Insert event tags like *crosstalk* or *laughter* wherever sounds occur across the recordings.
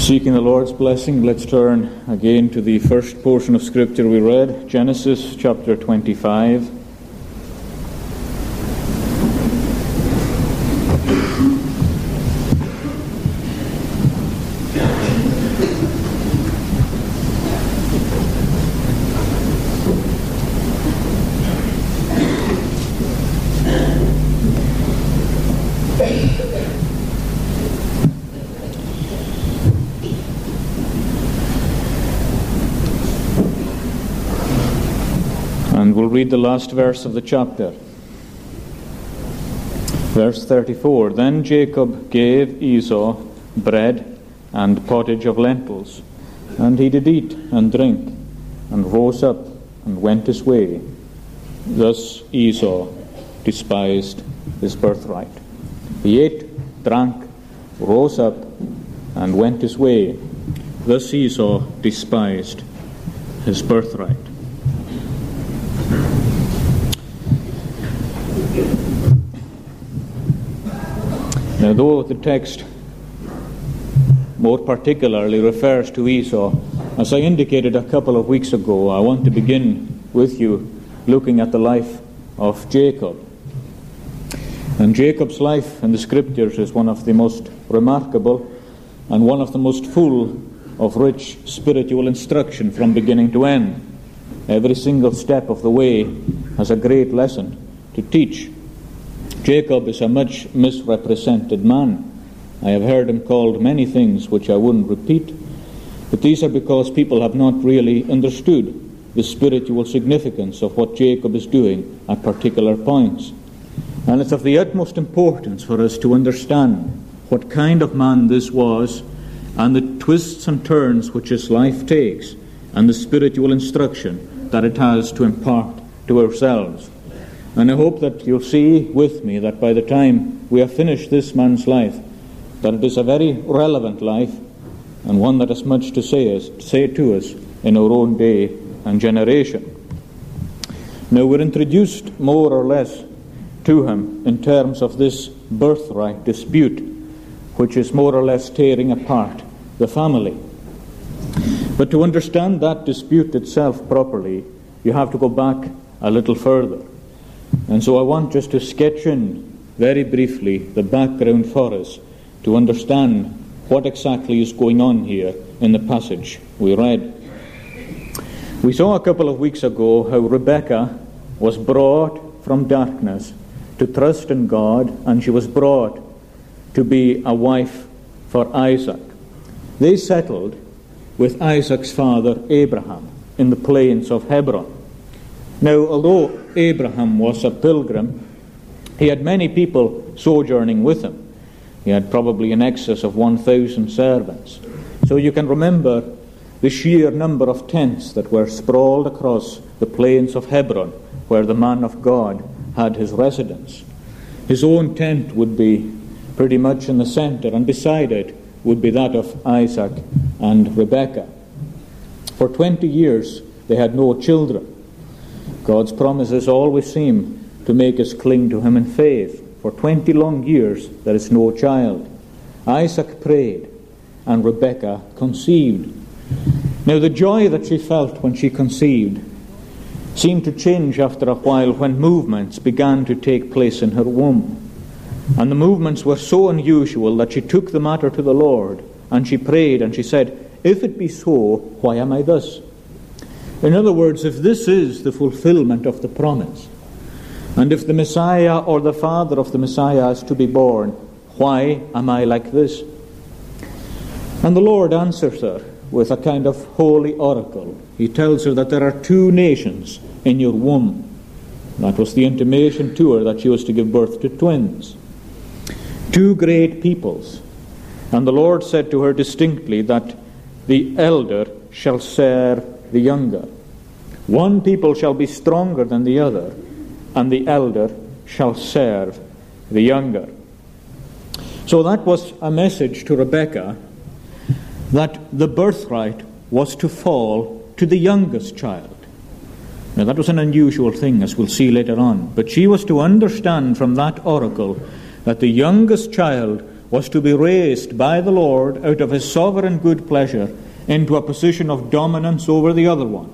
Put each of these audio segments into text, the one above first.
Seeking the Lord's blessing, let's turn again to the first portion of Scripture we read, Genesis chapter 25. And we'll the last verse of the chapter. Verse 34 Then Jacob gave Esau bread and pottage of lentils, and he did eat and drink, and rose up and went his way. Thus Esau despised his birthright. He ate, drank, rose up, and went his way. Thus Esau despised his birthright. Now, though the text more particularly refers to Esau, as I indicated a couple of weeks ago, I want to begin with you looking at the life of Jacob. And Jacob's life in the scriptures is one of the most remarkable and one of the most full of rich spiritual instruction from beginning to end. Every single step of the way has a great lesson to teach. Jacob is a much misrepresented man. I have heard him called many things which I wouldn't repeat, but these are because people have not really understood the spiritual significance of what Jacob is doing at particular points. And it's of the utmost importance for us to understand what kind of man this was and the twists and turns which his life takes and the spiritual instruction that it has to impart to ourselves. And I hope that you'll see with me that by the time we have finished this man's life, that it is a very relevant life and one that has much to say, us, say to us in our own day and generation. Now we're introduced more or less to him in terms of this birthright dispute, which is more or less tearing apart the family. But to understand that dispute itself properly, you have to go back a little further. And so I want just to sketch in very briefly the background for us to understand what exactly is going on here in the passage we read. We saw a couple of weeks ago how Rebecca was brought from darkness to trust in God, and she was brought to be a wife for Isaac. They settled with Isaac's father Abraham in the plains of Hebron. Now, although Abraham was a pilgrim, he had many people sojourning with him. He had probably in excess of 1,000 servants. So you can remember the sheer number of tents that were sprawled across the plains of Hebron, where the man of God had his residence. His own tent would be pretty much in the center, and beside it would be that of Isaac and Rebekah. For 20 years, they had no children. God's promises always seem to make us cling to Him in faith. For 20 long years, there is no child. Isaac prayed, and Rebekah conceived. Now, the joy that she felt when she conceived seemed to change after a while when movements began to take place in her womb. And the movements were so unusual that she took the matter to the Lord and she prayed and she said, If it be so, why am I thus? In other words, if this is the fulfillment of the promise, and if the Messiah or the father of the Messiah is to be born, why am I like this? And the Lord answers her with a kind of holy oracle. He tells her that there are two nations in your womb. That was the intimation to her that she was to give birth to twins. Two great peoples. And the Lord said to her distinctly that the elder shall serve the younger. One people shall be stronger than the other, and the elder shall serve the younger. So that was a message to Rebekah that the birthright was to fall to the youngest child. Now, that was an unusual thing, as we'll see later on. But she was to understand from that oracle that the youngest child was to be raised by the Lord out of his sovereign good pleasure into a position of dominance over the other one,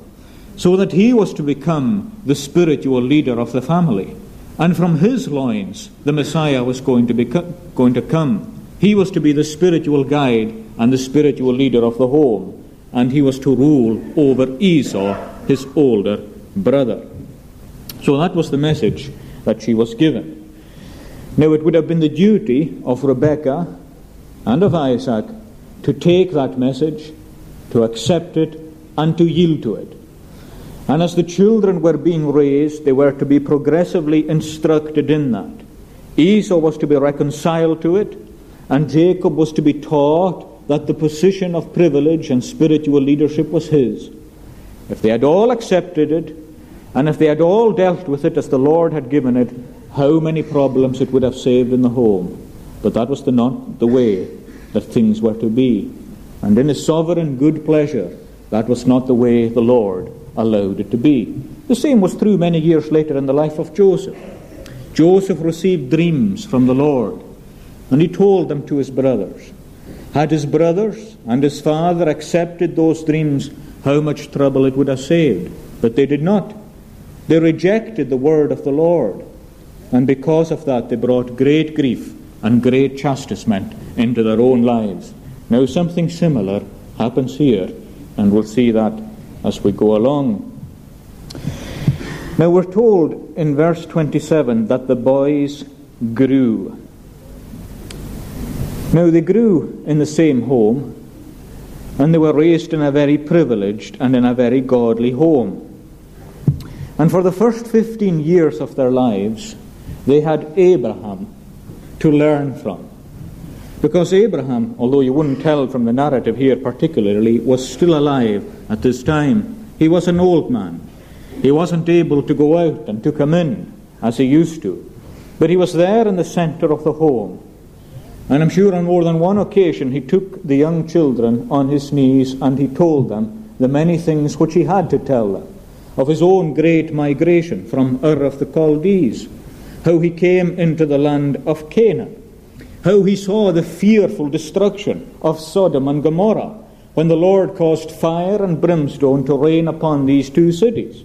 so that he was to become the spiritual leader of the family. And from his loins, the Messiah was going to, be, going to come. He was to be the spiritual guide and the spiritual leader of the home, and he was to rule over Esau, his older brother. So that was the message that she was given. Now, it would have been the duty of Rebekah and of Isaac to take that message, to accept it, and to yield to it. And as the children were being raised, they were to be progressively instructed in that. Esau was to be reconciled to it, and Jacob was to be taught that the position of privilege and spiritual leadership was his. If they had all accepted it, and if they had all dealt with it as the Lord had given it, how many problems it would have saved in the home. But that was the, not the way that things were to be. And in His sovereign good pleasure, that was not the way the Lord allowed it to be. The same was true many years later in the life of Joseph. Joseph received dreams from the Lord, and he told them to his brothers. Had his brothers and his father accepted those dreams, how much trouble it would have saved. But they did not. They rejected the word of the Lord. And because of that, they brought great grief and great chastisement into their own lives. Now, something similar happens here, and we'll see that as we go along. Now, we're told in verse 27 that the boys grew. Now, they grew in the same home, and they were raised in a very privileged and in a very godly home. And for the first 15 years of their lives, they had Abraham to learn from. Because Abraham, although you wouldn't tell from the narrative here particularly, was still alive at this time. He was an old man. He wasn't able to go out and to come in as he used to. But he was there in the center of the home. And I'm sure on more than one occasion he took the young children on his knees and he told them the many things which he had to tell them of his own great migration from Ur of the Chaldees how he came into the land of Canaan, how he saw the fearful destruction of Sodom and Gomorrah when the Lord caused fire and brimstone to rain upon these two cities.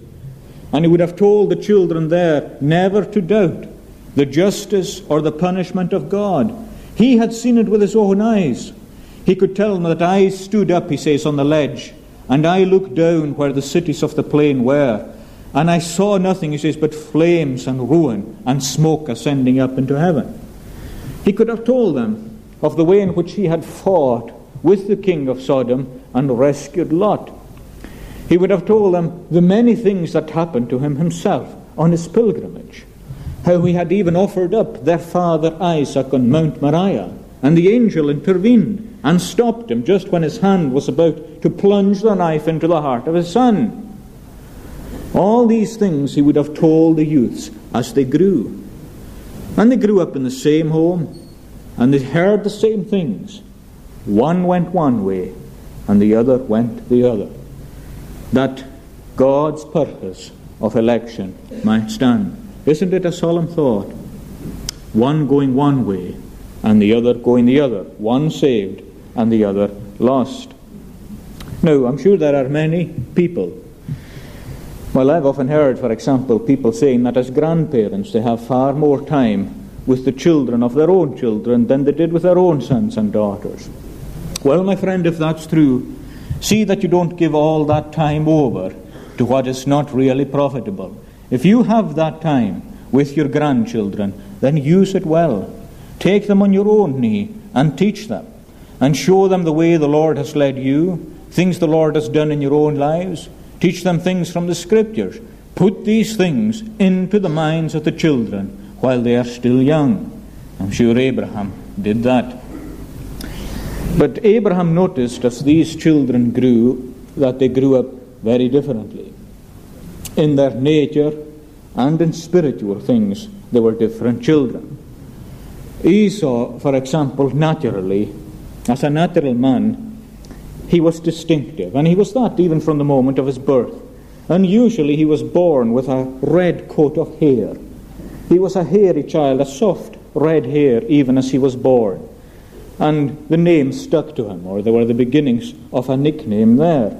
And he would have told the children there never to doubt the justice or the punishment of God. He had seen it with his own eyes. He could tell them that I stood up, he says, on the ledge, and I looked down where the cities of the plain were, and I saw nothing, he says, but flames and ruin and smoke ascending up into heaven. He could have told them of the way in which he had fought with the king of Sodom and rescued Lot. He would have told them the many things that happened to him himself on his pilgrimage. How he had even offered up their father Isaac on Mount Moriah, and the angel intervened and stopped him just when his hand was about to plunge the knife into the heart of his son. All these things he would have told the youths as they grew. And they grew up in the same home, and they heard the same things. One went one way, and the other went the other. That God's purpose of election might stand. Isn't it a solemn thought? One going one way, and the other going the other. One saved, and the other lost. Now, I'm sure there are many people well, I've often heard, for example, people saying that as grandparents they have far more time with the children of their own children than they did with their own sons and daughters. Well, my friend, if that's true, see that you don't give all that time over to what is not really profitable. If you have that time with your grandchildren, then use it well. Take them on your own knee and teach them and show them the way the Lord has led you, things the Lord has done in your own lives Teach them things from the Scriptures. Put these things into the minds of the children while they are still young. I'm sure Abraham did that. But Abraham noticed as these children grew that they grew up very differently. In their nature and in spiritual things, they were different children. Esau, for example, naturally, as a natural man, he was distinctive, and he was that even from the moment of his birth. Unusually, he was born with a red coat of hair. He was a hairy child, a soft red hair, even as he was born. And the name stuck to him, or there were the beginnings of a nickname there.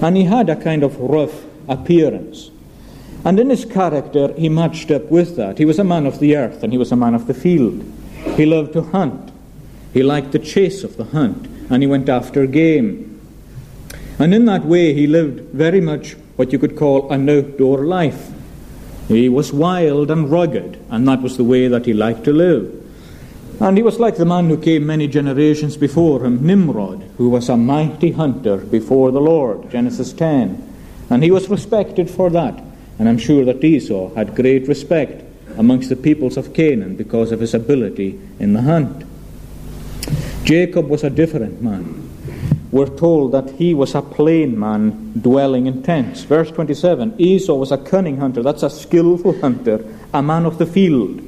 And he had a kind of rough appearance. And in his character, he matched up with that. He was a man of the earth and he was a man of the field. He loved to hunt. He liked the chase of the hunt and he went after game. And in that way, he lived very much what you could call an outdoor life. He was wild and rugged, and that was the way that he liked to live. And he was like the man who came many generations before him, Nimrod, who was a mighty hunter before the Lord, Genesis 10. And he was respected for that. And I'm sure that Esau had great respect amongst the peoples of Canaan because of his ability in the hunt. Jacob was a different man. We're told that he was a plain man dwelling in tents. Verse 27 Esau was a cunning hunter, that's a skillful hunter, a man of the field.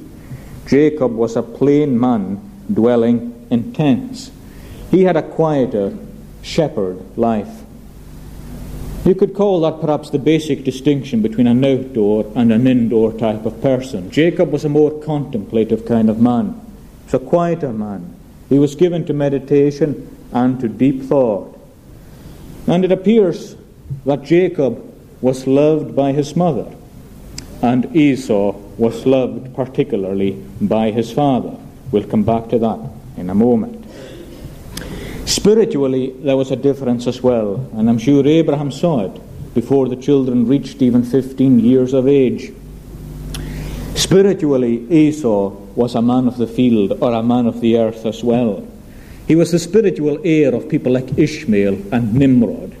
Jacob was a plain man dwelling in tents. He had a quieter shepherd life. You could call that perhaps the basic distinction between an outdoor and an indoor type of person. Jacob was a more contemplative kind of man. He was a quieter man. He was given to meditation and to deep thought. And it appears that Jacob was loved by his mother, and Esau was loved particularly by his father. We'll come back to that in a moment. Spiritually, there was a difference as well, and I'm sure Abraham saw it before the children reached even 15 years of age. Spiritually, Esau was a man of the field or a man of the earth as well. He was the spiritual heir of people like Ishmael and Nimrod.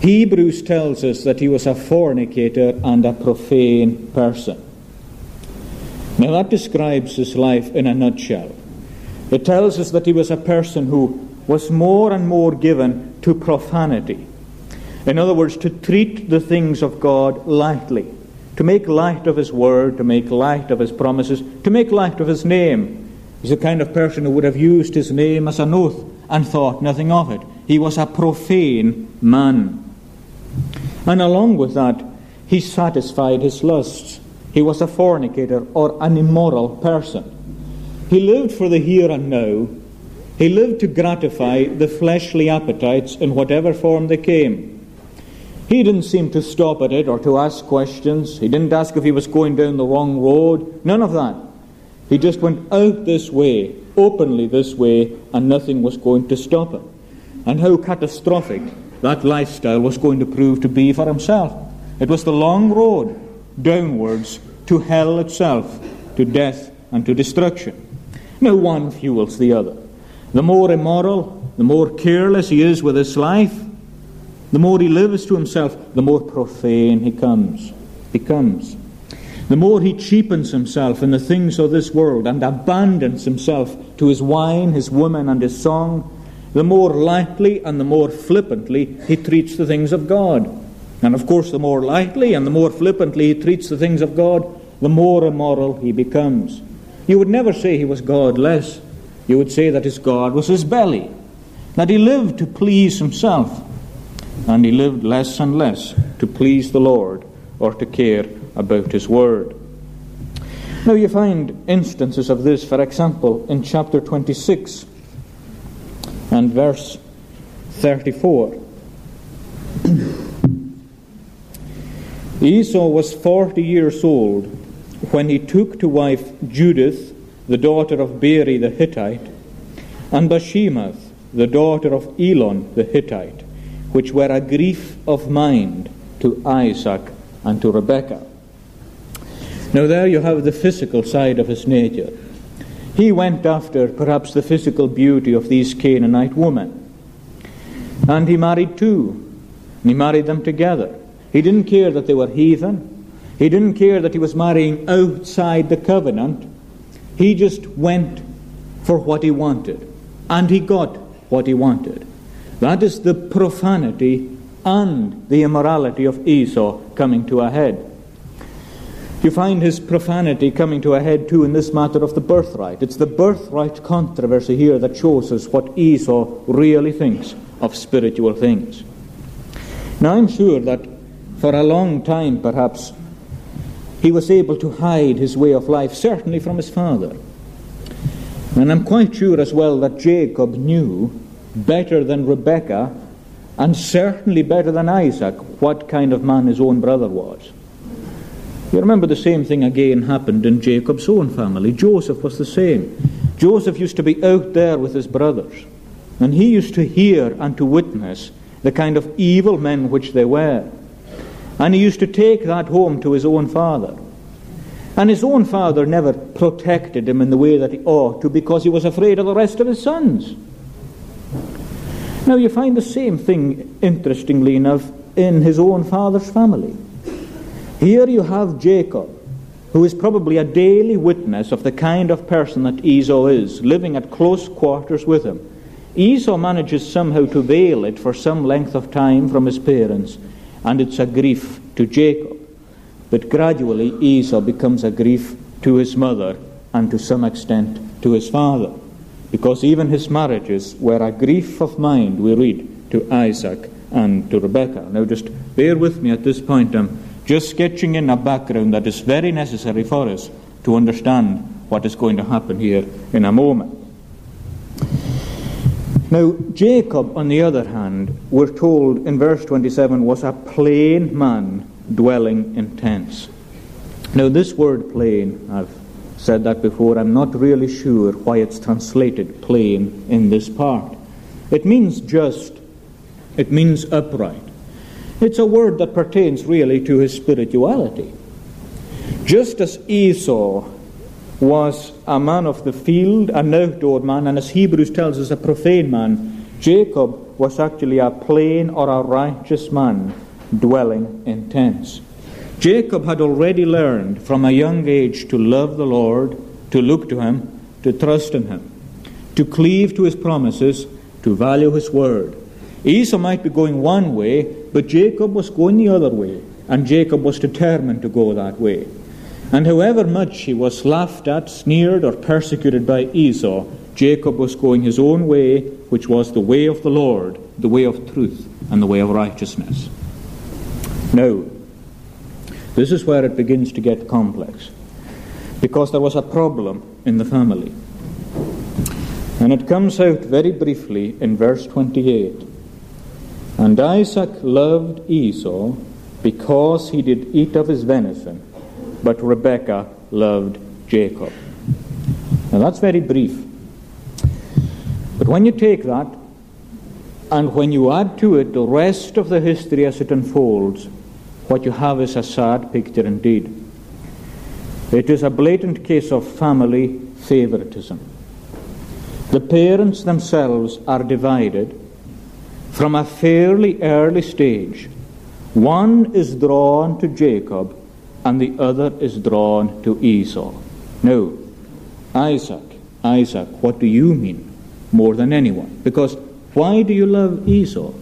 Hebrews tells us that he was a fornicator and a profane person. Now, that describes his life in a nutshell. It tells us that he was a person who was more and more given to profanity. In other words, to treat the things of God lightly, to make light of His word, to make light of His promises, to make light of His name. He's the kind of person who would have used His name as an oath and thought nothing of it. He was a profane man. And along with that, he satisfied his lusts. He was a fornicator or an immoral person. He lived for the here and now he lived to gratify the fleshly appetites in whatever form they came. He didn't seem to stop at it or to ask questions. He didn't ask if he was going down the wrong road. None of that. He just went out this way, openly this way, and nothing was going to stop him. And how catastrophic that lifestyle was going to prove to be for himself. It was the long road downwards to hell itself, to death and to destruction. No one fuels the other. The more immoral, the more careless he is with his life, the more he lives to himself, the more profane he comes, becomes. The more he cheapens himself in the things of this world and abandons himself to his wine, his woman, and his song, the more lightly and the more flippantly he treats the things of God. And of course, the more lightly and the more flippantly he treats the things of God, the more immoral he becomes. You would never say he was godless you would say that his God was his belly, that he lived to please himself, and he lived less and less to please the Lord or to care about his word. Now you find instances of this, for example, in chapter 26 and verse 34. *clears throat* Esau was 40 years old when he took to wife Judith the daughter of Beeri the Hittite, and Bashemath, the daughter of Elon the Hittite, which were a grief of mind to Isaac and to Rebekah. Now, there you have the physical side of his nature. He went after perhaps the physical beauty of these Canaanite women. And he married two. And he married them together. He didn't care that they were heathen. He didn't care that he was marrying outside the covenant. He just went for what he wanted, and he got what he wanted. That is the profanity and the immorality of Esau coming to a head. You find his profanity coming to a head too in this matter of the birthright. It's the birthright controversy here that shows us what Esau really thinks of spiritual things. Now, I'm sure that for a long time, perhaps, he was able to hide his way of life, certainly from his father. And I'm quite sure as well that Jacob knew better than Rebekah, and certainly better than Isaac, what kind of man his own brother was. You remember the same thing again happened in Jacob's own family. Joseph was the same. Joseph used to be out there with his brothers, and he used to hear and to witness the kind of evil men which they were. And he used to take that home to his own father. And his own father never protected him in the way that he ought to because he was afraid of the rest of his sons. Now you find the same thing, interestingly enough, in his own father's family. Here you have Jacob, who is probably a daily witness of the kind of person that Esau is, living at close quarters with him. Esau manages somehow to veil it for some length of time from his parents, and it's a grief to Jacob. But gradually, Esau becomes a grief to his mother and to some extent to his father, because even his marriages were a grief of mind, we read, to Isaac and to Rebekah. Now, just bear with me at this point. I'm just sketching in a background that is very necessary for us to understand what is going to happen here in a moment. Now, Jacob, on the other hand, we're told in verse 27, was a plain man dwelling in tents. Now, this word plain, I've said that before, I'm not really sure why it's translated plain in this part. It means just, it means upright. It's a word that pertains really to his spirituality. Just as Esau was a man of the field, an outdoor man, and as Hebrews tells us, a profane man, Jacob was actually a plain or a righteous man dwelling in tents. Jacob had already learned from a young age to love the Lord, to look to him, to trust in him, to cleave to his promises, to value his word. Esau might be going one way, but Jacob was going the other way, and Jacob was determined to go that way. And however much he was laughed at, sneered, or persecuted by Esau, Jacob was going his own way, which was the way of the Lord, the way of truth, and the way of righteousness. Now, this is where it begins to get complex, because there was a problem in the family. And it comes out very briefly in verse 28. And Isaac loved Esau because he did eat of his venison, but Rebekah loved Jacob. Now that's very brief. But when you take that, and when you add to it the rest of the history as it unfolds, what you have is a sad picture indeed. It is a blatant case of family favoritism. The parents themselves are divided from a fairly early stage, one is drawn to Jacob and the other is drawn to Esau. No, Isaac, Isaac, what do you mean more than anyone? Because why do you love Esau?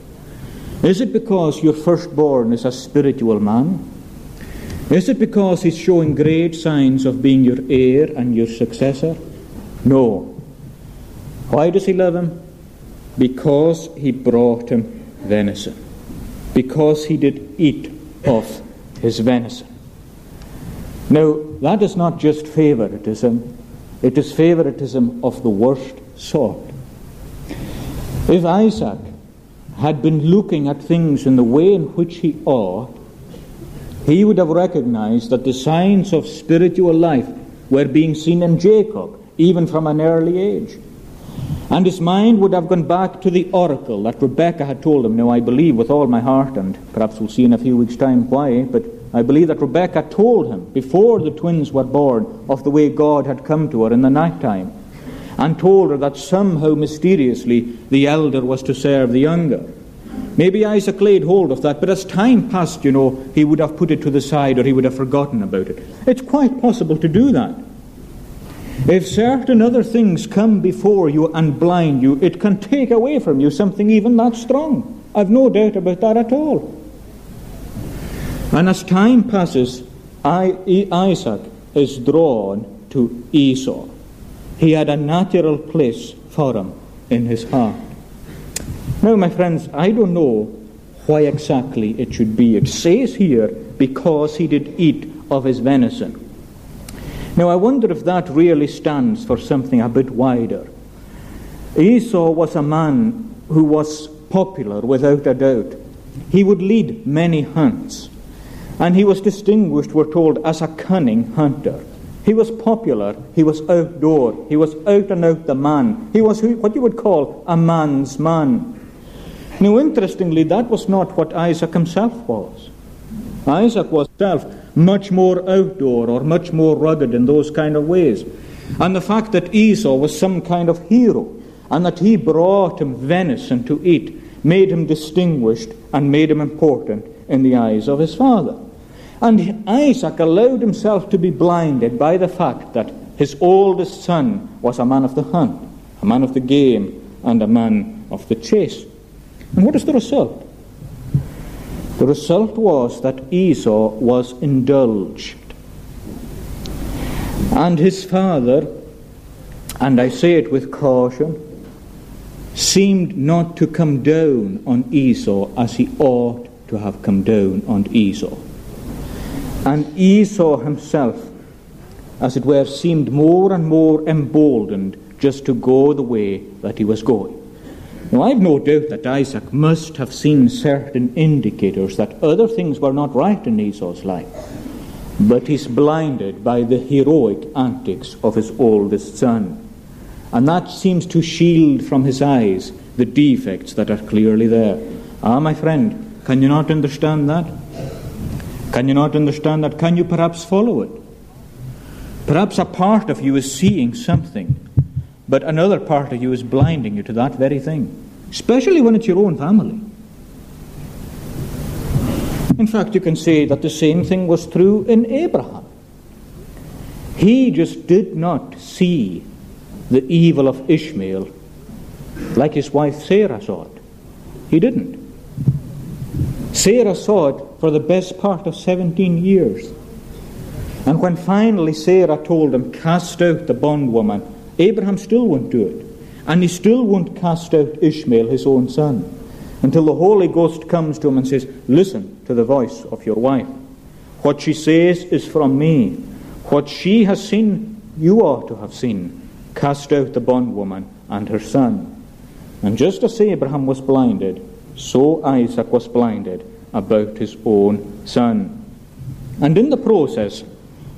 Is it because your firstborn is a spiritual man? Is it because he's showing great signs of being your heir and your successor? No. Why does he love him? because he brought him venison, because he did eat of his venison. Now, that is not just favoritism, it is favoritism of the worst sort. If Isaac had been looking at things in the way in which he ought, he would have recognized that the signs of spiritual life were being seen in Jacob, even from an early age. And his mind would have gone back to the oracle that Rebecca had told him. Now, I believe with all my heart, and perhaps we'll see in a few weeks' time why, but I believe that Rebecca told him before the twins were born of the way God had come to her in the night time, and told her that somehow mysteriously the elder was to serve the younger. Maybe Isaac laid hold of that, but as time passed, you know, he would have put it to the side or he would have forgotten about it. It's quite possible to do that. If certain other things come before you and blind you, it can take away from you something even that strong. I've no doubt about that at all. And as time passes, Isaac is drawn to Esau. He had a natural place for him in his heart. Now, my friends, I don't know why exactly it should be. It says here, because he did eat of his venison. Now, I wonder if that really stands for something a bit wider. Esau was a man who was popular without a doubt. He would lead many hunts, and he was distinguished, we're told, as a cunning hunter. He was popular, he was outdoor, he was out and out the man. He was what you would call a man's man. Now, interestingly, that was not what Isaac himself was. Isaac was himself much more outdoor or much more rugged in those kind of ways. And the fact that Esau was some kind of hero and that he brought him venison to eat made him distinguished and made him important in the eyes of his father. And Isaac allowed himself to be blinded by the fact that his oldest son was a man of the hunt, a man of the game, and a man of the chase. And what is the result? The result was that Esau was indulged. And his father, and I say it with caution, seemed not to come down on Esau as he ought to have come down on Esau. And Esau himself, as it were, seemed more and more emboldened just to go the way that he was going. Now, I've no doubt that Isaac must have seen certain indicators that other things were not right in Esau's life. But he's blinded by the heroic antics of his oldest son. And that seems to shield from his eyes the defects that are clearly there. Ah, my friend, can you not understand that? Can you not understand that? Can you perhaps follow it? Perhaps a part of you is seeing something but another part of you is blinding you to that very thing, especially when it's your own family. In fact, you can say that the same thing was true in Abraham. He just did not see the evil of Ishmael like his wife Sarah saw it. He didn't. Sarah saw it for the best part of 17 years. And when finally Sarah told him, Cast out the bondwoman Abraham still won't do it. And he still won't cast out Ishmael, his own son, until the Holy Ghost comes to him and says, Listen to the voice of your wife. What she says is from me. What she has seen, you ought to have seen. Cast out the bondwoman and her son. And just as Abraham was blinded, so Isaac was blinded about his own son. And in the process,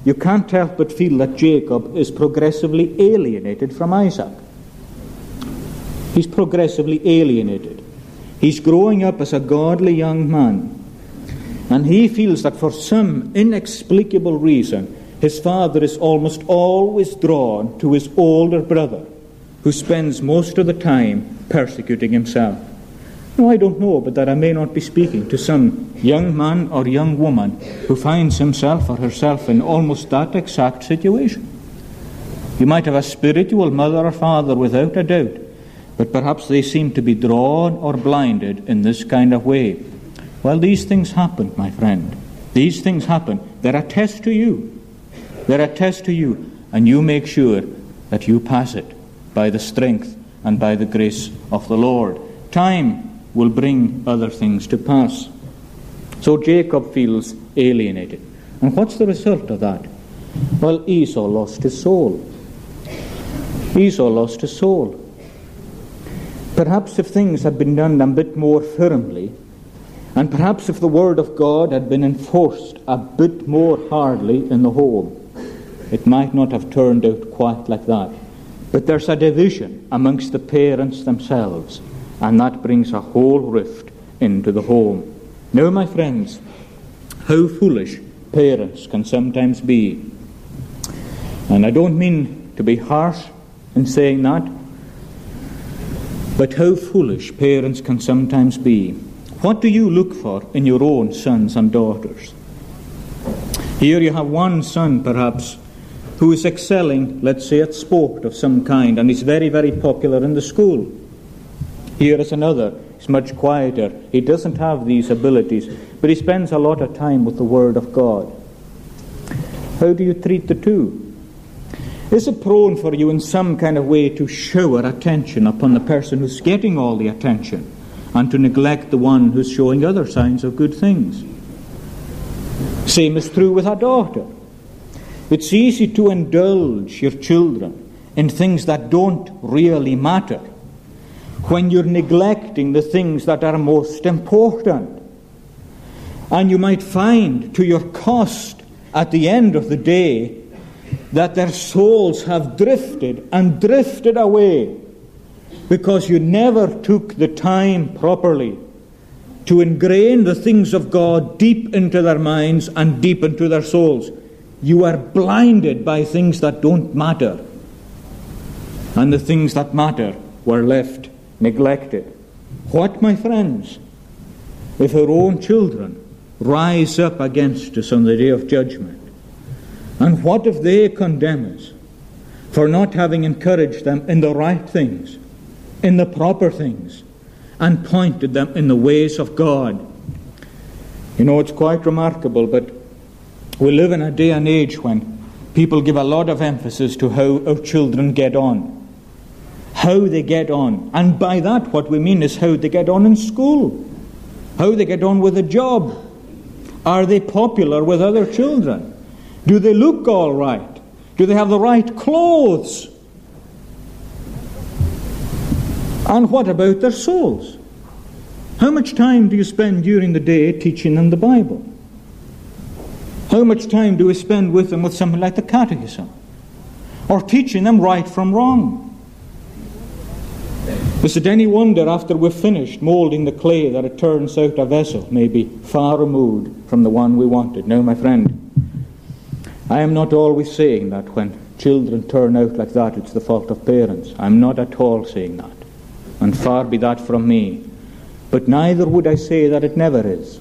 you can't help but feel that Jacob is progressively alienated from Isaac. He's progressively alienated. He's growing up as a godly young man. And he feels that for some inexplicable reason, his father is almost always drawn to his older brother, who spends most of the time persecuting himself. No, I don't know, but that I may not be speaking to some young man or young woman who finds himself or herself in almost that exact situation. You might have a spiritual mother or father without a doubt, but perhaps they seem to be drawn or blinded in this kind of way. Well, these things happen, my friend. These things happen. They're a test to you. They're a test to you, and you make sure that you pass it by the strength and by the grace of the Lord. Time will bring other things to pass. So Jacob feels alienated. And what's the result of that? Well, Esau lost his soul. Esau lost his soul. Perhaps if things had been done a bit more firmly, and perhaps if the word of God had been enforced a bit more hardly in the home, it might not have turned out quite like that. But there's a division amongst the parents themselves and that brings a whole rift into the home. Now, my friends, how foolish parents can sometimes be. And I don't mean to be harsh in saying that, but how foolish parents can sometimes be. What do you look for in your own sons and daughters? Here you have one son, perhaps, who is excelling, let's say, at sport of some kind, and is very, very popular in the school. Here is another. He's much quieter. He doesn't have these abilities, but he spends a lot of time with the Word of God. How do you treat the two? Is it prone for you in some kind of way to shower attention upon the person who's getting all the attention and to neglect the one who's showing other signs of good things? Same is true with our daughter. It's easy to indulge your children in things that don't really matter when you're neglecting the things that are most important. And you might find to your cost at the end of the day that their souls have drifted and drifted away because you never took the time properly to ingrain the things of God deep into their minds and deep into their souls. You are blinded by things that don't matter. And the things that matter were left neglected. What, my friends, if our own children rise up against us on the day of judgment? And what if they condemn us for not having encouraged them in the right things, in the proper things, and pointed them in the ways of God? You know, it's quite remarkable, but we live in a day and age when people give a lot of emphasis to how our children get on. How they get on. And by that, what we mean is how they get on in school, how they get on with a job. Are they popular with other children? Do they look all right? Do they have the right clothes? And what about their souls? How much time do you spend during the day teaching them the Bible? How much time do we spend with them with something like the Catechism? Or teaching them right from wrong? Is it any wonder after we've finished moulding the clay that it turns out a vessel may be far removed from the one we wanted? No, my friend. I am not always saying that when children turn out like that, it's the fault of parents. I'm not at all saying that. And far be that from me. But neither would I say that it never is.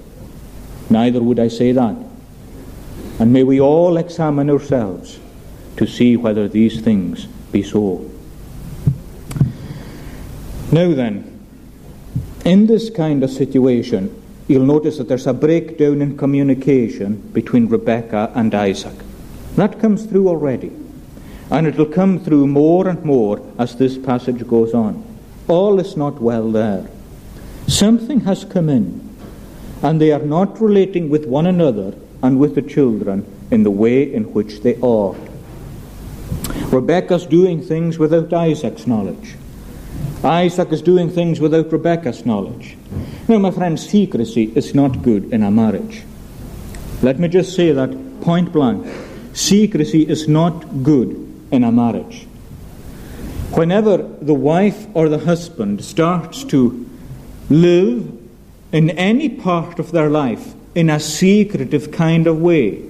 Neither would I say that. And may we all examine ourselves to see whether these things be so. Now then, in this kind of situation, you'll notice that there's a breakdown in communication between Rebecca and Isaac. That comes through already. And it will come through more and more as this passage goes on. All is not well there. Something has come in, and they are not relating with one another and with the children in the way in which they ought. Rebecca's doing things without Isaac's knowledge. Isaac is doing things without Rebecca's knowledge. Now, my friends, secrecy is not good in a marriage. Let me just say that point blank. Secrecy is not good in a marriage. Whenever the wife or the husband starts to live in any part of their life in a secretive kind of way,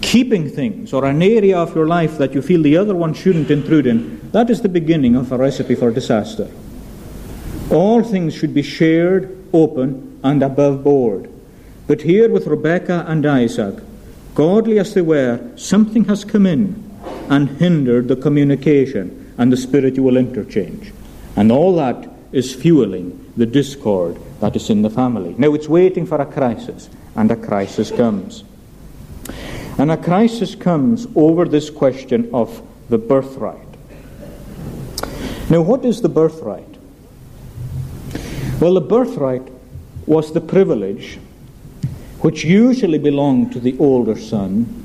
keeping things or an area of your life that you feel the other one shouldn't intrude in, that is the beginning of a recipe for disaster. All things should be shared, open, and above board. But here with Rebekah and Isaac, godly as they were, something has come in and hindered the communication and the spiritual interchange. And all that is fueling the discord that is in the family. Now it's waiting for a crisis, and a crisis comes. And a crisis comes over this question of the birthright. Now, what is the birthright? Well, the birthright was the privilege which usually belonged to the older son,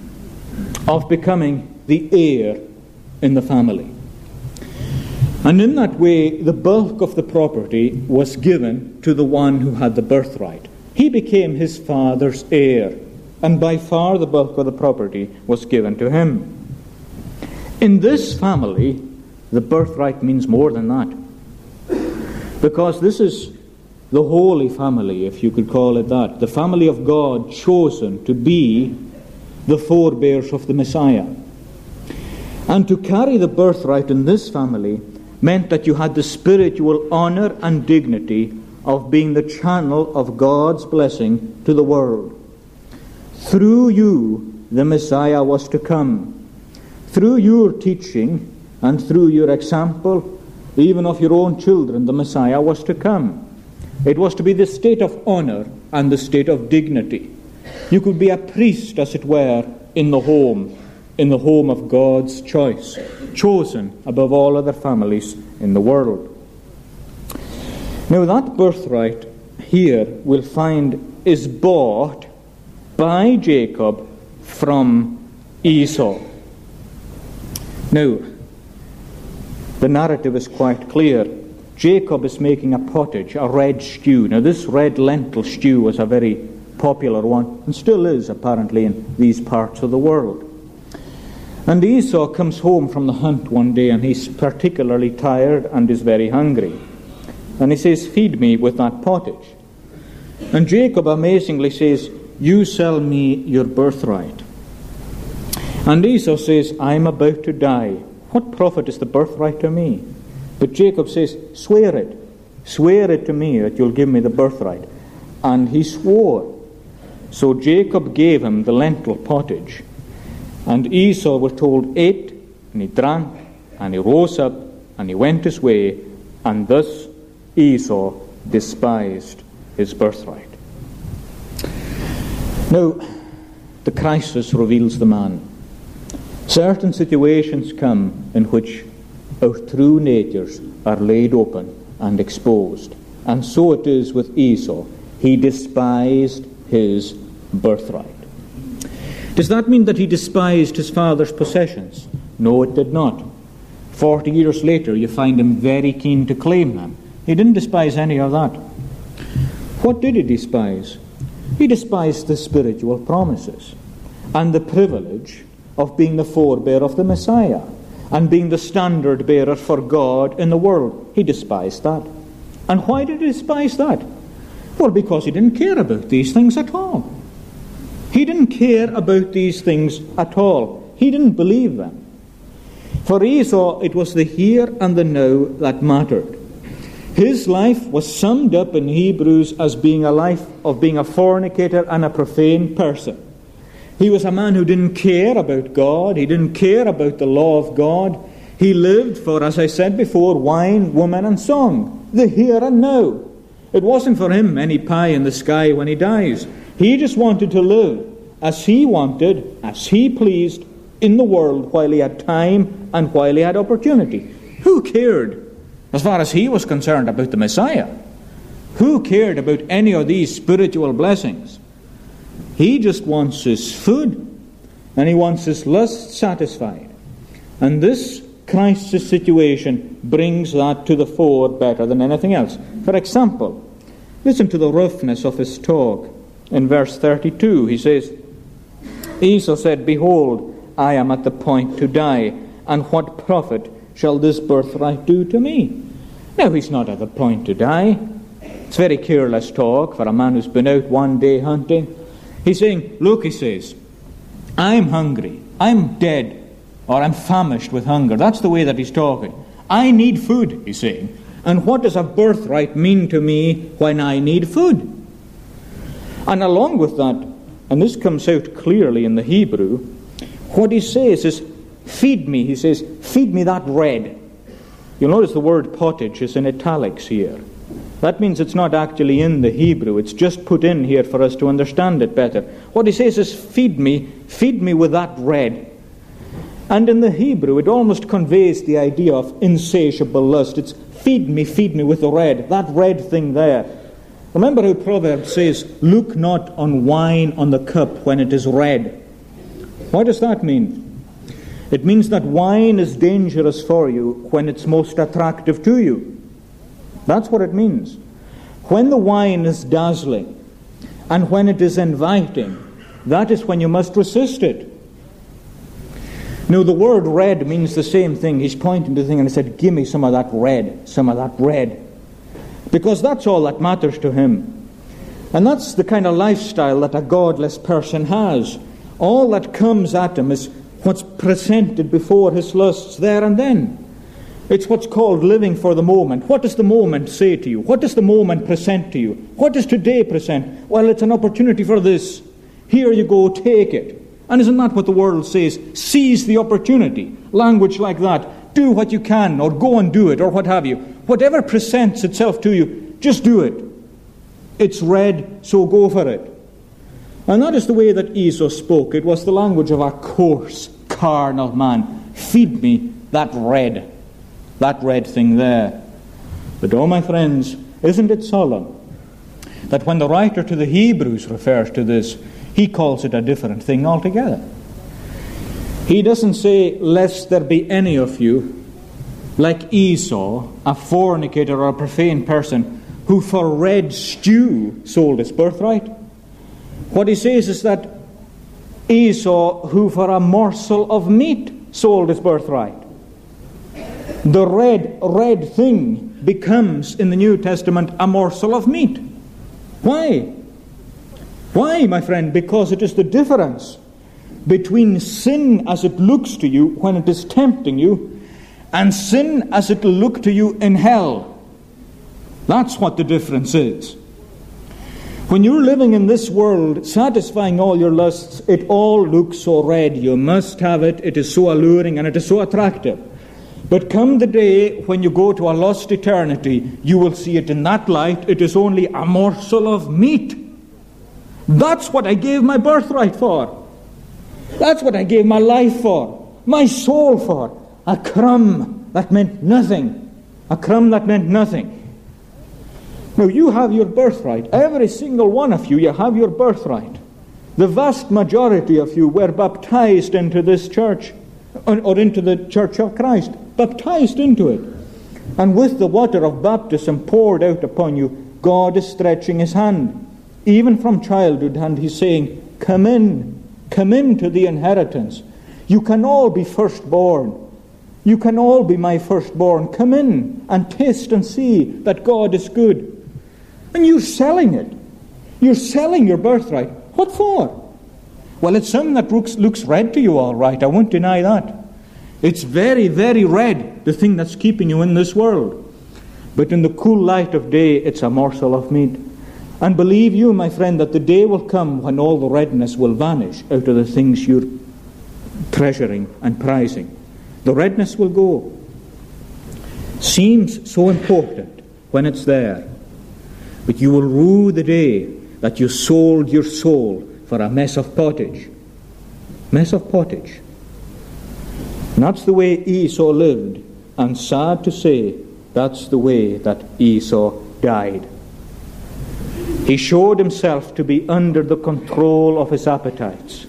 of becoming the heir in the family. And in that way, the bulk of the property was given to the one who had the birthright. He became his father's heir, and by far the bulk of the property was given to him. In this family, the birthright means more than that. Because this is the Holy Family, if you could call it that, the family of God chosen to be the forebears of the Messiah. And to carry the birthright in this family meant that you had the spiritual honor and dignity of being the channel of God's blessing to the world. Through you, the Messiah was to come. Through your teaching and through your example, even of your own children, the Messiah was to come. It was to be the state of honor and the state of dignity. You could be a priest, as it were, in the home, in the home of God's choice, chosen above all other families in the world. Now, that birthright here we'll find is bought by Jacob from Esau. Now, the narrative is quite clear. Jacob is making a pottage, a red stew. Now, this red lentil stew was a very popular one, and still is apparently in these parts of the world. And Esau comes home from the hunt one day, and he's particularly tired and is very hungry. And he says, Feed me with that pottage. And Jacob amazingly says, You sell me your birthright. And Esau says, I am about to die. What profit is the birthright to me? But Jacob says, Swear it. Swear it to me that you'll give me the birthright. And he swore. So Jacob gave him the lentil pottage. And Esau, we're told, ate, and he drank, and he rose up, and he went his way, and thus Esau despised his birthright. Now, the crisis reveals the man. Certain situations come in which our true natures are laid open and exposed. And so it is with Esau. He despised his birthright. Does that mean that he despised his father's possessions? No, it did not. Forty years later, you find him very keen to claim them. He didn't despise any of that. What did he despise? He despised the spiritual promises and the privilege of being the forebearer of the Messiah and being the standard bearer for God in the world. He despised that. And why did he despise that? Well, because he didn't care about these things at all. He didn't care about these things at all. He didn't believe them. For Esau, it was the here and the now that mattered. His life was summed up in Hebrews as being a life of being a fornicator and a profane person. He was a man who didn't care about God, he didn't care about the law of God. He lived for, as I said before, wine, woman, and song, the here and now. It wasn't for him any pie in the sky when he dies. He just wanted to live as he wanted, as he pleased in the world while he had time and while he had opportunity. Who cared, as far as he was concerned, about the Messiah? Who cared about any of these spiritual blessings? He just wants his food and he wants his lust satisfied. And this Christ's situation brings that to the fore better than anything else. For example, listen to the roughness of his talk. In verse 32, he says, Esau said, Behold, I am at the point to die, and what profit shall this birthright do to me? Now, he's not at the point to die. It's very careless talk for a man who's been out one day hunting. He's saying, Look, he says, I'm hungry, I'm dead, or I'm famished with hunger. That's the way that he's talking. I need food, he's saying. And what does a birthright mean to me when I need food? And along with that, and this comes out clearly in the Hebrew, what he says is, Feed me, he says, feed me that bread. You'll notice the word pottage is in italics here. That means it's not actually in the Hebrew, it's just put in here for us to understand it better. What he says is, Feed me, feed me with that bread. And in the Hebrew, it almost conveys the idea of insatiable lust. It's feed me, feed me with the red, that red thing there. Remember how Proverbs says, Look not on wine on the cup when it is red. What does that mean? It means that wine is dangerous for you when it's most attractive to you. That's what it means. When the wine is dazzling and when it is inviting, that is when you must resist it. Now, the word red means the same thing. He's pointing to the thing and he said, Give me some of that red, some of that red because that's all that matters to him. And that's the kind of lifestyle that a godless person has. All that comes at him is what's presented before his lusts there and then. It's what's called living for the moment. What does the moment say to you? What does the moment present to you? What does today present? Well, it's an opportunity for this. Here you go, take it. And isn't that what the world says? Seize the opportunity. Language like that. Do what you can, or go and do it, or what have you. Whatever presents itself to you, just do it. It's red, so go for it. And that is the way that Esau spoke. It was the language of a coarse, carnal man. Feed me that red, that red thing there. But, oh, my friends, isn't it solemn that when the writer to the Hebrews refers to this, he calls it a different thing altogether? He doesn't say, Lest there be any of you like Esau, a fornicator or a profane person, who for red stew sold his birthright. What he says is that Esau, who for a morsel of meat sold his birthright. The red, red thing becomes, in the New Testament, a morsel of meat. Why? Why, my friend? Because it is the difference between sin as it looks to you when it is tempting you and sin as it will look to you in hell. That's what the difference is. When you're living in this world, satisfying all your lusts, it all looks so red. You must have it. It is so alluring and it is so attractive. But come the day when you go to a lost eternity, you will see it in that light. It is only a morsel of meat. That's what I gave my birthright for. That's what I gave my life for, my soul for. A crumb that meant nothing. A crumb that meant nothing. Now, you have your birthright. Every single one of you, you have your birthright. The vast majority of you were baptized into this church, or into the church of Christ, baptized into it. And with the water of baptism poured out upon you, God is stretching his hand, even from childhood, and he's saying, Come in, come into the inheritance. You can all be firstborn. You can all be my firstborn. Come in and taste and see that God is good. And you're selling it. You're selling your birthright. What for? Well, it's something that looks, looks red to you, all right. I won't deny that. It's very, very red, the thing that's keeping you in this world. But in the cool light of day, it's a morsel of meat. And believe you, my friend, that the day will come when all the redness will vanish out of the things you're treasuring and prizing. The redness will go. Seems so important when it's there. But you will rue the day that you sold your soul for a mess of pottage. Mess of pottage. And that's the way Esau lived. And sad to say, that's the way that Esau died. He showed himself to be under the control of his appetites,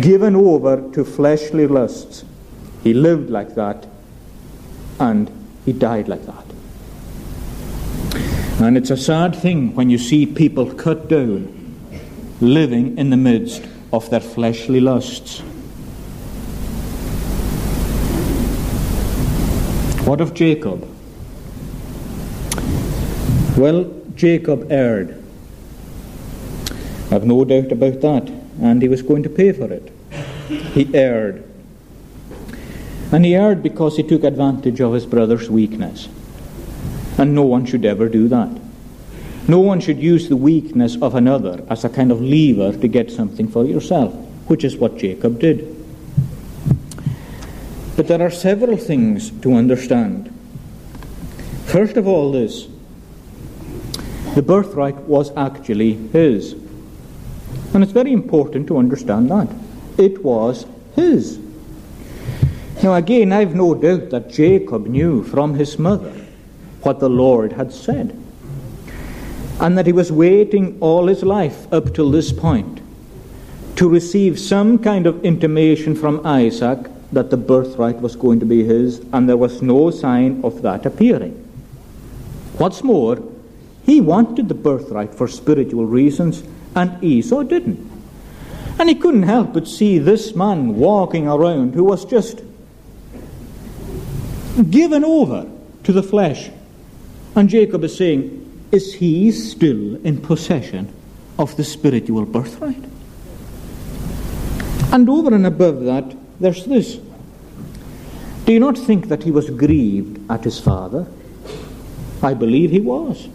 given over to fleshly lusts. He lived like that, and he died like that. And it's a sad thing when you see people cut down, living in the midst of their fleshly lusts. What of Jacob? Well, Jacob erred. I've no doubt about that. And he was going to pay for it. He erred. And he erred because he took advantage of his brother's weakness. And no one should ever do that. No one should use the weakness of another as a kind of lever to get something for yourself, which is what Jacob did. But there are several things to understand. First of all, this the birthright was actually his. And it's very important to understand that. It was his. Now, again, I've no doubt that Jacob knew from his mother what the Lord had said. And that he was waiting all his life up till this point to receive some kind of intimation from Isaac that the birthright was going to be his, and there was no sign of that appearing. What's more, he wanted the birthright for spiritual reasons, and Esau didn't. And he couldn't help but see this man walking around who was just given over to the flesh and Jacob is saying, Is he still in possession of the spiritual birthright? And over and above that, there's this. Do you not think that he was grieved at his father? I believe he was.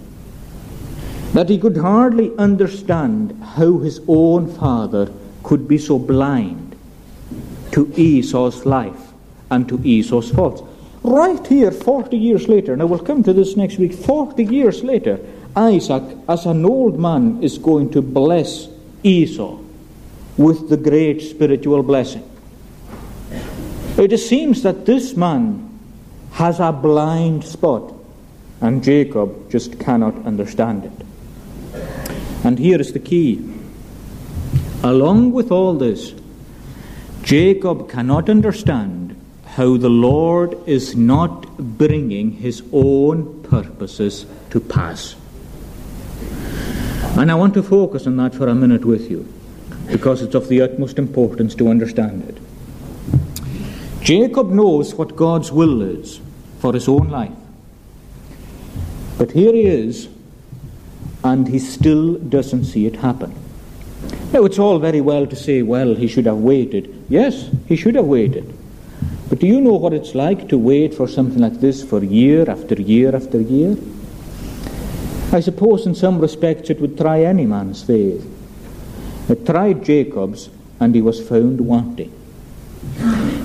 That he could hardly understand how his own father could be so blind to Esau's life and to Esau's faults. Right here, 40 years later, and I will come to this next week, 40 years later, Isaac, as an old man, is going to bless Esau with the great spiritual blessing. It seems that this man has a blind spot, and Jacob just cannot understand it. And here is the key. Along with all this, Jacob cannot understand how the Lord is not bringing his own purposes to pass. And I want to focus on that for a minute with you because it's of the utmost importance to understand it. Jacob knows what God's will is for his own life. But here he is, and he still doesn't see it happen. Now, it's all very well to say, well, he should have waited. Yes, he should have waited. But do you know what it's like to wait for something like this for year after year after year? I suppose in some respects it would try any man's faith. It tried Jacob's, and he was found wanting.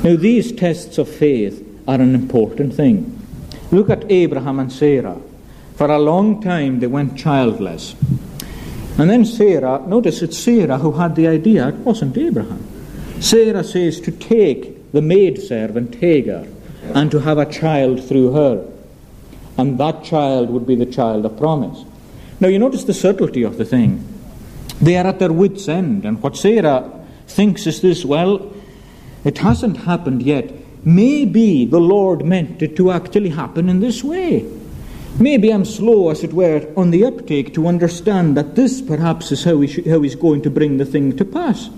Now, these tests of faith are an important thing. Look at Abraham and Sarah. For a long time they went childless. And then Sarah, notice it's Sarah who had the idea, it wasn't Abraham. Sarah says to take the maidservant Hagar and to have a child through her. And that child would be the child of promise. Now you notice the subtlety of the thing. They are at their wits' end, and what Sarah thinks is this well, it hasn't happened yet. Maybe the Lord meant it to actually happen in this way. Maybe I'm slow, as it were, on the uptake to understand that this perhaps is how, he how he's going to bring the thing to pass.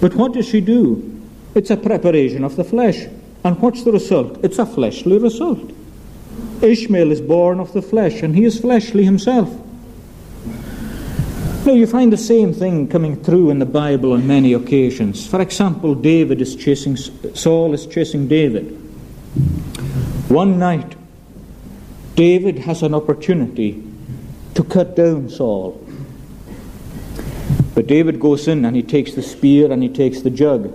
But what does she do? It's a preparation of the flesh. And what's the result? It's a fleshly result. Ishmael is born of the flesh, and he is fleshly himself. Now, you find the same thing coming through in the Bible on many occasions. For example, David is chasing, Saul is chasing David. One night, David has an opportunity to cut down Saul. But David goes in and he takes the spear and he takes the jug.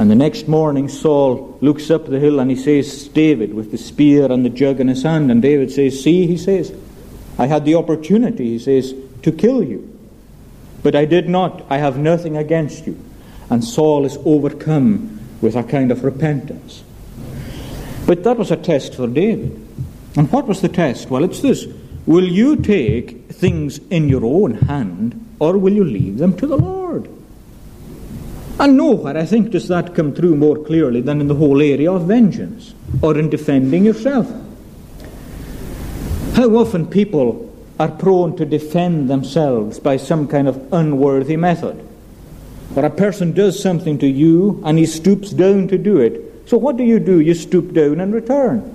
And the next morning, Saul looks up the hill and he says, David, with the spear and the jug in his hand. And David says, See, he says, I had the opportunity, he says, to kill you. But I did not. I have nothing against you. And Saul is overcome with a kind of repentance. But that was a test for David. And what was the test? Well, it's this Will you take things in your own hand, or will you leave them to the Lord? And nowhere, I think, does that come through more clearly than in the whole area of vengeance or in defending yourself. How often people are prone to defend themselves by some kind of unworthy method. Or a person does something to you and he stoops down to do it. So what do you do? You stoop down and return.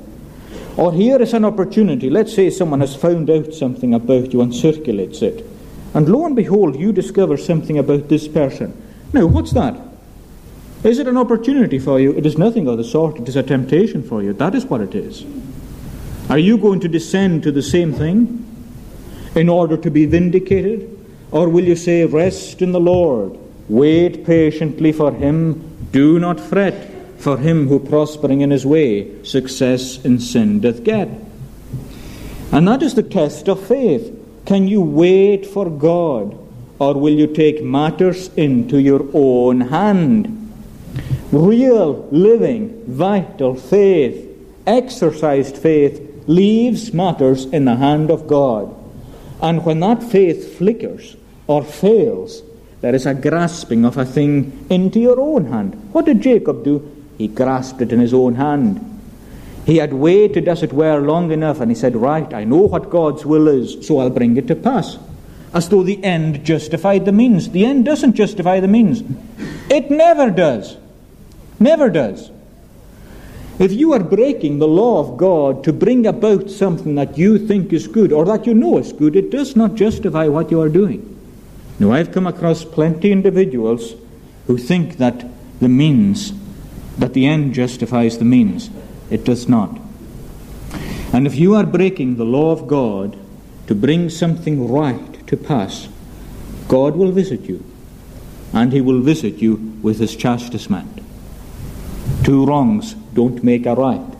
Or here is an opportunity. Let's say someone has found out something about you and circulates it. And lo and behold, you discover something about this person. Now, what's that? Is it an opportunity for you? It is nothing of the sort. It is a temptation for you. That is what it is. Are you going to descend to the same thing? in order to be vindicated? Or will you say, Rest in the Lord, wait patiently for him, do not fret, for him who prospering in his way success in sin doth get? And that is the test of faith. Can you wait for God, or will you take matters into your own hand? Real, living, vital faith, exercised faith, leaves matters in the hand of God. And when that faith flickers or fails, there is a grasping of a thing into your own hand. What did Jacob do? He grasped it in his own hand. He had waited, as it were, long enough, and he said, Right, I know what God's will is, so I'll bring it to pass. As though the end justified the means. The end doesn't justify the means. It never does. Never does. If you are breaking the law of God to bring about something that you think is good or that you know is good, it does not justify what you are doing. Now, I've come across plenty individuals who think that the means, that the end justifies the means. It does not. And if you are breaking the law of God to bring something right to pass, God will visit you, and He will visit you with His chastisement. Two wrongs don't make a right.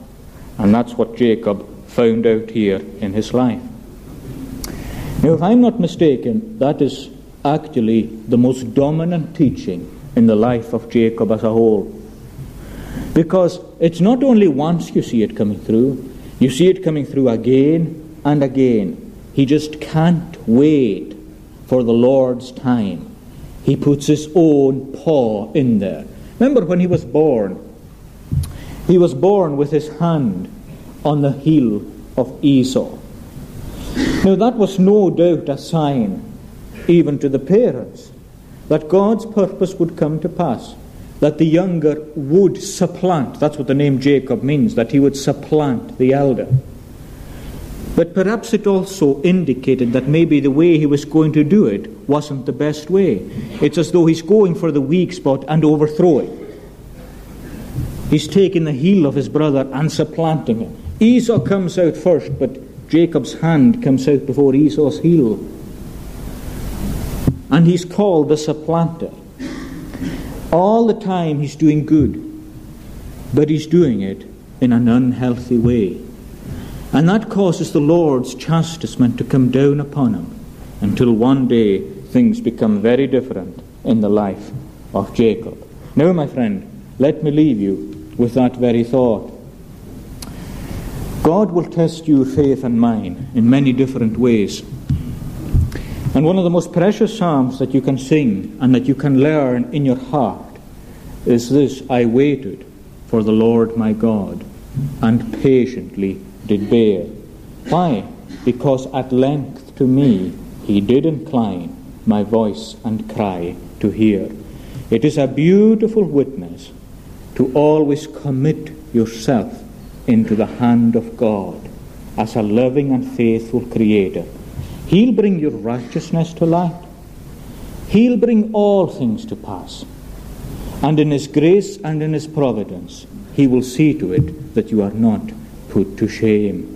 And that's what Jacob found out here in his life. Now, if I'm not mistaken, that is actually the most dominant teaching in the life of Jacob as a whole. Because it's not only once you see it coming through, you see it coming through again and again. He just can't wait for the Lord's time. He puts his own paw in there. Remember when he was born? He was born with his hand on the heel of Esau. Now, that was no doubt a sign, even to the parents, that God's purpose would come to pass, that the younger would supplant. That's what the name Jacob means, that he would supplant the elder. But perhaps it also indicated that maybe the way he was going to do it wasn't the best way. It's as though he's going for the weak spot and overthrowing. He's taking the heel of his brother and supplanting him. Esau comes out first, but Jacob's hand comes out before Esau's heel. And he's called the supplanter. All the time he's doing good, but he's doing it in an unhealthy way. And that causes the Lord's chastisement to come down upon him until one day things become very different in the life of Jacob. Now, my friend, let me leave you with that very thought. God will test your faith and mine in many different ways. And one of the most precious psalms that you can sing and that you can learn in your heart is this I waited for the Lord my God and patiently did bear. Why? Because at length to me he did incline my voice and cry to hear. It is a beautiful witness to always commit yourself into the hand of God as a loving and faithful Creator. He'll bring your righteousness to light. He'll bring all things to pass. And in His grace and in His providence, He will see to it that you are not put to shame.